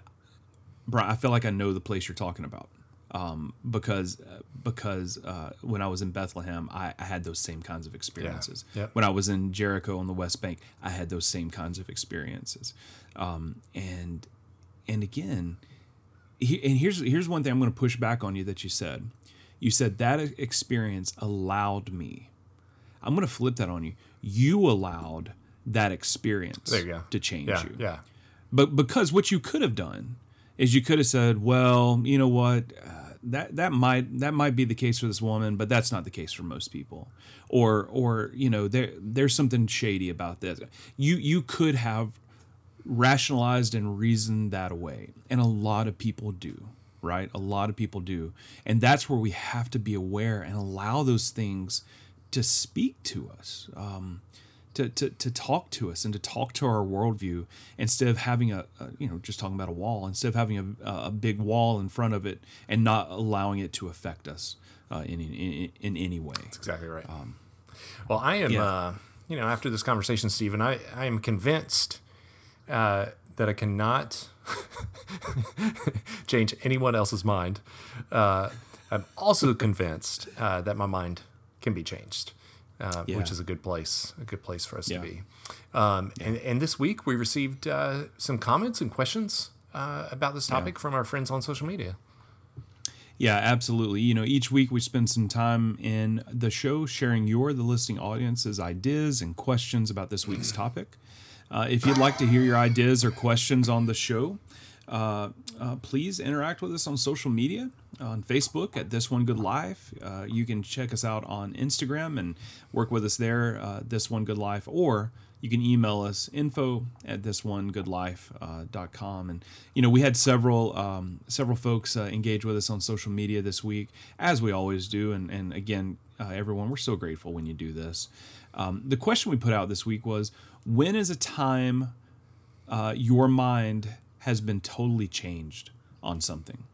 [SPEAKER 1] Brian, I feel like I know the place you're talking about um, because because uh, when I was in Bethlehem, I, I had those same kinds of experiences.
[SPEAKER 2] Yep.
[SPEAKER 1] When I was in Jericho on the West Bank, I had those same kinds of experiences, um, and and again, he, and here's here's one thing I'm going to push back on you that you said. You said that experience allowed me. I'm going to flip that on you. You allowed that experience
[SPEAKER 2] There you go.
[SPEAKER 1] to change
[SPEAKER 2] Yeah.
[SPEAKER 1] you.
[SPEAKER 2] Yeah.
[SPEAKER 1] But because what you could have done is you could have said, "Well, you know what? Uh, that that might that might be the case for this woman, but that's not the case for most people." Or or you know, there there's something shady about this. You you could have rationalized and reasoned that away, and a lot of people do. Right, a lot of people do, and that's where we have to be aware and allow those things to speak to us. Um, to, to, to talk to us and to talk to our worldview instead of having a, a you know just talking about a wall instead of having a, a big wall in front of it and not allowing it to affect us uh, in, in, in any way
[SPEAKER 2] That's exactly right. well, I am,
[SPEAKER 1] yeah.
[SPEAKER 2] uh, you know, after this conversation, Stephen, I, I am convinced uh, that I cannot change anyone else's mind. Uh, I'm also convinced uh, that my mind can be changed, uh,
[SPEAKER 1] Yeah.
[SPEAKER 2] which is a good place, a good place for us
[SPEAKER 1] Yeah.
[SPEAKER 2] to be. Um, and, and this week we received uh, some comments and questions uh, about this topic from our friends on social media.
[SPEAKER 1] Yeah, absolutely. You know, each week we spend some time in the show sharing your, the listening audience's ideas and questions about this week's topic. Uh, if you'd like to hear your ideas or questions on the show, uh, uh, please interact with us on social media on Facebook at This One Good Life. Uh, you can check us out on Instagram and work with us there, uh, This One Good Life, or you can email us info at thisonegoodlife.com. and you know we had several um, several folks uh, engage with us on social media this week as we always do and, and again uh, everyone we're so grateful when you do this um, the question we put out this week was when is a time uh, your mind has been totally changed on something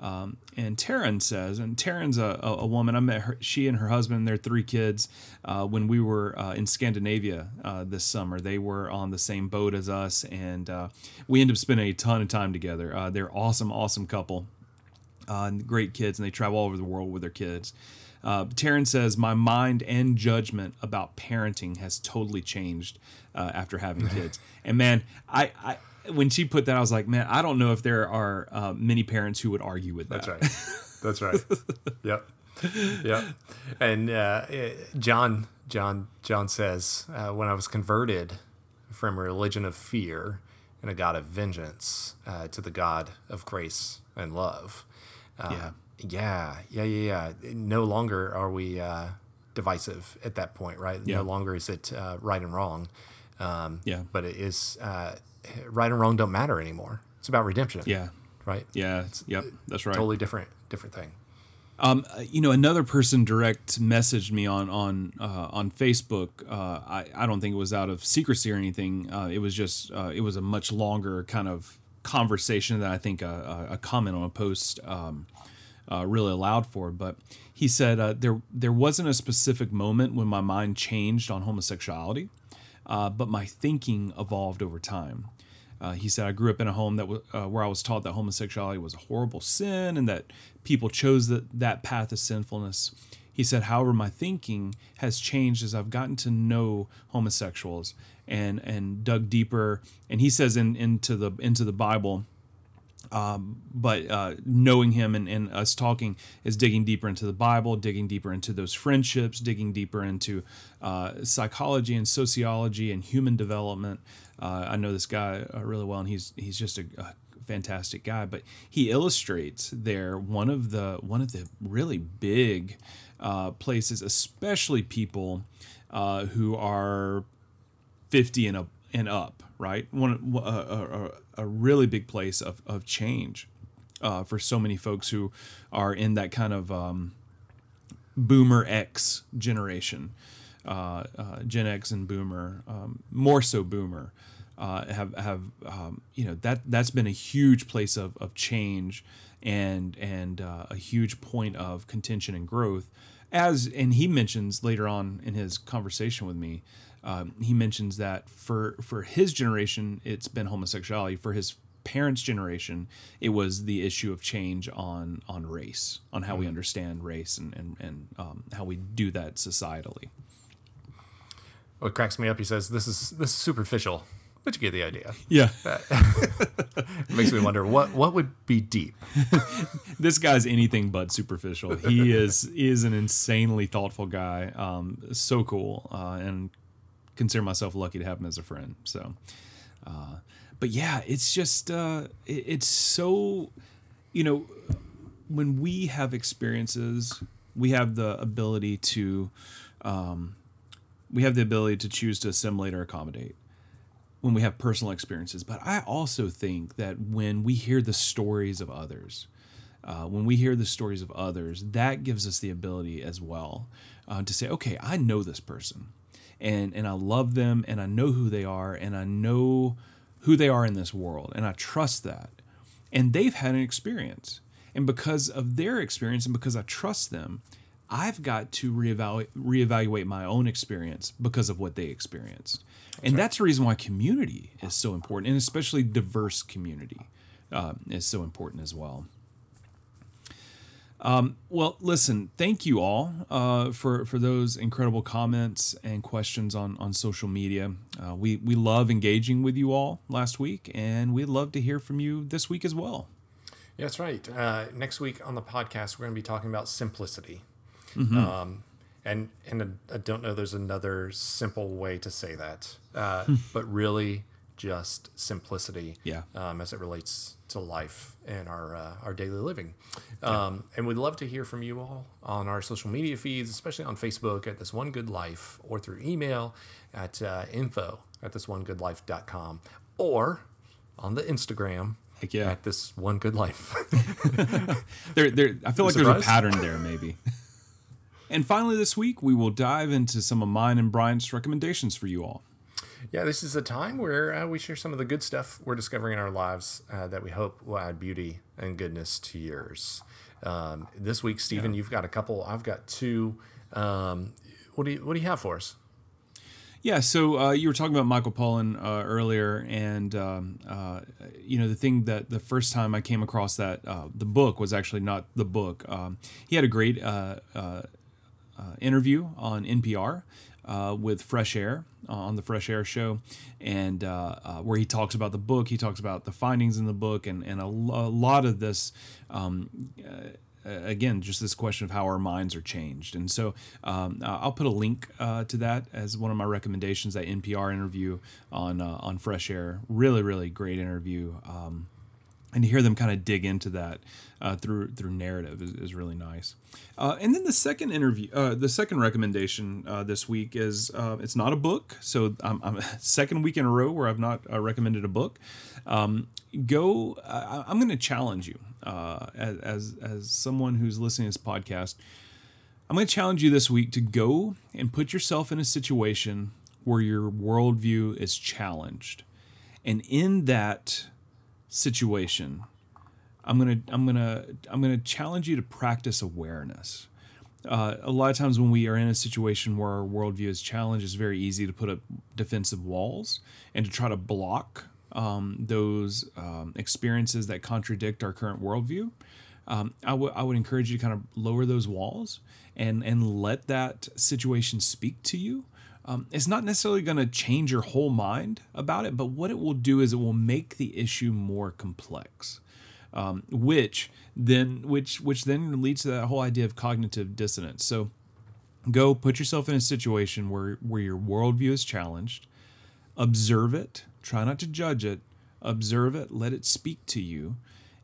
[SPEAKER 1] um, and Taryn says, and Taryn's a, a, a woman. I met her, she and her husband, their three kids, uh, when we were uh, in Scandinavia uh, this summer. They were on the same boat as us, and uh, we ended up spending a ton of time together. Uh, they're awesome, awesome couple, uh, and great kids, and they travel all over the world with their kids. Uh, Taryn says, My mind and judgment about parenting has totally changed uh, after having kids. and man, I, I when she put that, I was like, man, I don't know if there are uh, many parents who would argue with that.
[SPEAKER 2] That's right. That's right. yep. Yep. And uh, John, John, John says, uh, when I was converted from a religion of fear and a God of vengeance uh, to the God of grace and love. Uh,
[SPEAKER 1] Yeah.
[SPEAKER 2] Yeah. Yeah. Yeah. Yeah. No longer are we uh, divisive at that point, right?
[SPEAKER 1] Yeah.
[SPEAKER 2] No longer is it uh, right and wrong. Um,
[SPEAKER 1] Yeah.
[SPEAKER 2] But it is uh, right and wrong don't matter anymore. It's about redemption.
[SPEAKER 1] Yeah.
[SPEAKER 2] Right.
[SPEAKER 1] Yeah. Yep. That's right.
[SPEAKER 2] Totally different, different thing.
[SPEAKER 1] Um, uh, you know, another person direct messaged me on on uh, on Facebook. Uh, I I don't think it was out of secrecy or anything. Uh, it was just uh, it was a much longer kind of conversation that I think a, a comment on a post um, uh, really allowed for. But he said uh, there there wasn't a specific moment when my mind changed on homosexuality, uh, but my thinking evolved over time. Uh, he said, I grew up in a home that w- uh, where I was taught that homosexuality was a horrible sin and that people chose that, that path of sinfulness. He said, however, my thinking has changed as I've gotten to know homosexuals and and dug deeper. And he says in into the into the Bible, um, but uh, knowing him and, and us talking is digging deeper into the Bible, digging deeper into those friendships, digging deeper into uh, psychology and sociology and human development. Uh, I know this guy uh, really well, and he's he's just a, a fantastic guy. But he illustrates there one of the one of the really big uh, places, especially people uh, who are 50 and up and up right? One a, a, a really big place of, of change uh, for so many folks who are in that kind of um, boomer x generation uh, uh, gen x and boomer um, more so boomer uh, have have um, you know that that's been a huge place of, of change and and uh, a huge point of contention and growth. As and he mentions later on in his conversation with me um, he mentions that for for his generation it's been homosexuality for his parents generation it was the issue of change on on race on how we understand race and and, and um, how we do that societally
[SPEAKER 2] What cracks me up, he says, "This is this is superficial," but you get the idea.
[SPEAKER 1] yeah
[SPEAKER 2] It makes me wonder what what would be deep.
[SPEAKER 1] this guy's anything but superficial. He is is an insanely thoughtful guy. Um, so cool, uh, and consider myself lucky to have him as a friend. So, uh, but yeah, it's just uh, it, it's so you know when we have experiences, we have the ability to um, we have the ability to choose to assimilate or accommodate when we have personal experiences. But I also think that when we hear the stories of others, uh, when we hear the stories of others, that gives us the ability as well uh, to say, okay, I know this person, and and I love them, and I know who they are, and I know who they are in this world, and I trust that, and they've had an experience, and because of their experience, and because I trust them. I've got to reevaluate, reevaluate my own experience because of what they experienced. and that's the reason why community is so important, and especially diverse community uh, is so important as well. Um, well, listen, thank you all uh, for for those incredible comments and questions on on social media. Uh, we we love engaging with you all last week, and we'd love to hear from you this week as well.
[SPEAKER 2] Yeah, that's right. Uh, next week on the podcast, we're going to be talking about simplicity. Um, and and I don't know there's another simple way to say that, uh, but really just simplicity.
[SPEAKER 1] Yeah.
[SPEAKER 2] Um, as it relates to life and our uh, our daily living. Um, and we'd love to hear from you all on our social media feeds, especially on Facebook at This One Good Life, or through email at uh, info at thisOneGoodLife.com, or on the Instagram
[SPEAKER 1] Heck yeah.
[SPEAKER 2] at This One Good Life.
[SPEAKER 1] There, there. I feel like there's a pattern there, maybe. and finally, this week we will dive into some of mine and Brian's recommendations for you all.
[SPEAKER 2] Yeah, this is a time where uh, we share some of the good stuff we're discovering in our lives uh, that we hope will add beauty and goodness to yours. Um, this week, Stephen, you've got a couple. I've got two. Um, what do you What do you have for us?
[SPEAKER 1] Yeah, so uh, you were talking about Michael Pollan uh, earlier, and um, uh, you know the thing that the first time I came across that uh, the book was actually not the book. Um, he had a great uh, uh, uh, interview on NPR uh, with Fresh Air uh, on the Fresh Air show, and uh, uh, where he talks about the book. He talks about the findings in the book, and and a, lo- a lot of this. Um, uh, again, just this question of how our minds are changed. And so um, uh, I'll put a link uh, to that as one of my recommendations. That NPR interview on uh, on Fresh Air, really, really great interview. Um, and to hear them kind of dig into that uh, through through narrative is, is really nice. Uh, and then the second interview, uh, the second recommendation uh, this week is uh, it's not a book, so I'm, I'm second week in a row where I've not uh, recommended a book. Um, go, I, I'm going to challenge you as, as as someone who's listening to this podcast. I'm going to challenge you this week to go and put yourself in a situation where your worldview is challenged, and in that situation i'm gonna i'm gonna i'm gonna challenge you to practice awareness. Uh, a lot of times when we are in a situation where our worldview is challenged it's very easy to put up defensive walls and to try to block um, those um, experiences that contradict our current worldview. Um, I would I would encourage you to kind of lower those walls and and let that situation speak to you. Um, it's not necessarily going to change your whole mind about it, but what it will do is it will make the issue more complex, um, which then which which then leads to that whole idea of cognitive dissonance. So go put yourself in a situation where where your worldview is challenged. Observe it. Try not to judge it. Observe it. Let it speak to you.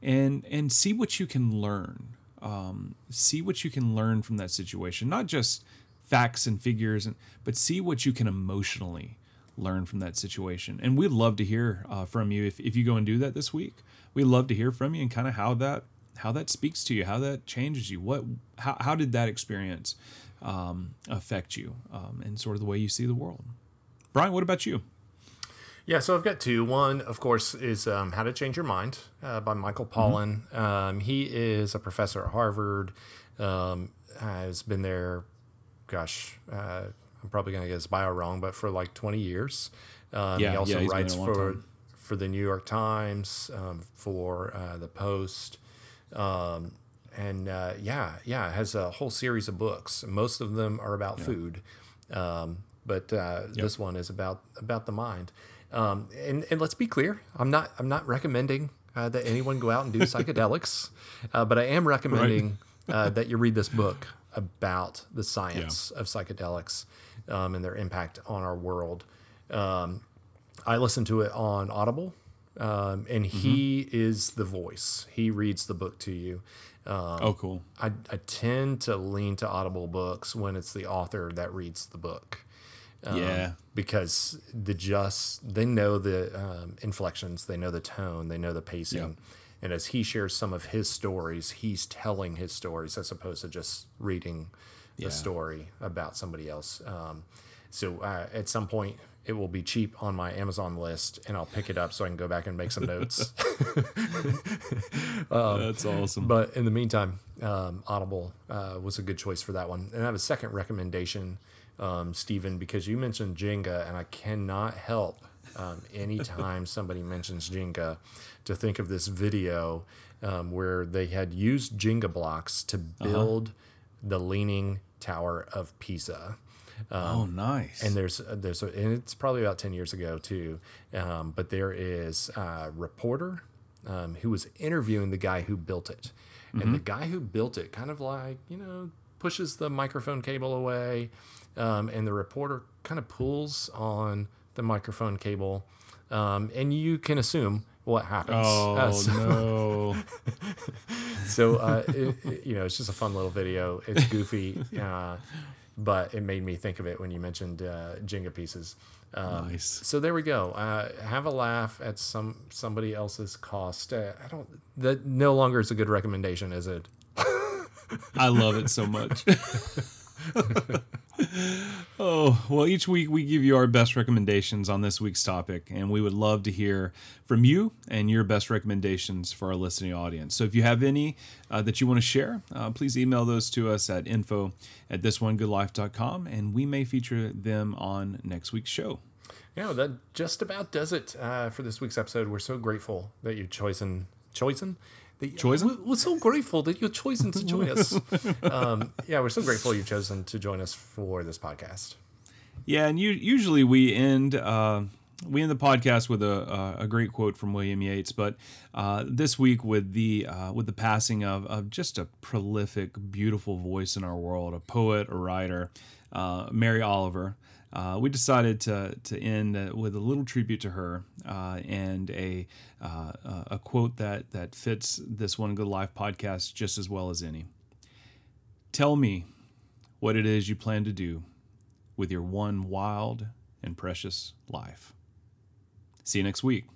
[SPEAKER 1] And and see what you can learn. Um, see what you can learn from that situation. Not just facts and figures and but see what you can emotionally learn from that situation. And we'd love to hear uh, from you if, if you go and do that this week we'd love to hear from you and kind of how that how that speaks to you how that changes you what how, how did that experience um, affect you um, and sort of the way you see the world brian what about you
[SPEAKER 2] Yeah, so I've got two. One, of course, is um, How to Change Your Mind uh, by Michael Pollan. Um, he is a professor at Harvard, um, has been there, gosh, uh, I'm probably going to get his bio wrong, but for like 20 years. Um,
[SPEAKER 1] Yeah,
[SPEAKER 2] he also
[SPEAKER 1] yeah, he's been
[SPEAKER 2] writes
[SPEAKER 1] there a long
[SPEAKER 2] for,
[SPEAKER 1] time.
[SPEAKER 2] For the New York Times, um, for uh, the Post. Um, and uh, yeah, yeah, has a whole series of books. Most of them are about food, um, but uh, this one is about about the mind. Um, and and let's be clear, I'm not I'm not recommending uh, that anyone go out and do psychedelics, uh, but I am recommending uh, that you read this book about the science of psychedelics um, and their impact on our world. Um, I listened to it on Audible, um, and he is the voice. He reads the book to you. Um,
[SPEAKER 1] oh cool
[SPEAKER 2] I, I tend to lean to Audible books when it's the author that reads the book. Um,
[SPEAKER 1] Yeah.
[SPEAKER 2] Because the just, they know the um, inflections, they know the tone, they know the pacing. And as he shares some of his stories, he's telling his stories as opposed to just reading the
[SPEAKER 1] Yeah.
[SPEAKER 2] story about somebody else. Um, so uh, at some point, it will be cheap on my Amazon list, and I'll pick it up so I can go back and make some notes.
[SPEAKER 1] that's awesome
[SPEAKER 2] But in the meantime, um, Audible uh, was a good choice for that one. And I have a second recommendation um, Stephen, because you mentioned Jenga, and I cannot help um, anytime somebody mentions Jenga to think of this video um, where they had used Jenga blocks to build the Leaning Tower of Pisa.
[SPEAKER 1] Oh, nice.
[SPEAKER 2] And there's there's a, and it's probably about ten years ago too, um, but there is a reporter um, who was interviewing the guy who built it, and the guy who built it kind of like you know pushes the microphone cable away, um, and the reporter kind of pulls on the microphone cable, um, and you can assume what happens.
[SPEAKER 1] oh
[SPEAKER 2] Uh, so-
[SPEAKER 1] no.
[SPEAKER 2] so uh, it, it- you know, it's just a fun little video. It's goofy, uh, but it made me think of it when you mentioned uh, Jenga pieces. Um,
[SPEAKER 1] Nice.
[SPEAKER 2] So there we go. Uh, have a laugh at some somebody else's cost. Uh, I don't. That no longer is a good recommendation, is it?
[SPEAKER 1] I love it so much. oh, well, each week we give you our best recommendations on this week's topic, and we would love to hear from you and your best recommendations for our listening audience. So if you have any uh, that you want to share, uh, please email those to us at info at thisonegoodlife.com, and we may feature them on next week's show.
[SPEAKER 2] Yeah, that just about does it uh, for this week's episode. We're so grateful that you've chosen chosen.
[SPEAKER 1] Chosen?
[SPEAKER 2] We're, so grateful that you've chosen to join us. um, yeah, we're so grateful you've chosen to join us for this podcast.
[SPEAKER 1] Yeah, and you, usually we end uh, we end the podcast with a, a, a great quote from William Yeats, but uh, this week with the uh, with the passing of, of just a prolific, beautiful voice in our world, a poet, a writer, uh, Mary Oliver. Uh, we decided to, to end with a little tribute to her uh, and a uh, a quote that that fits this One Good Life podcast just as well as any. Tell me what it is you plan to do with your one wild and precious life. See you next week.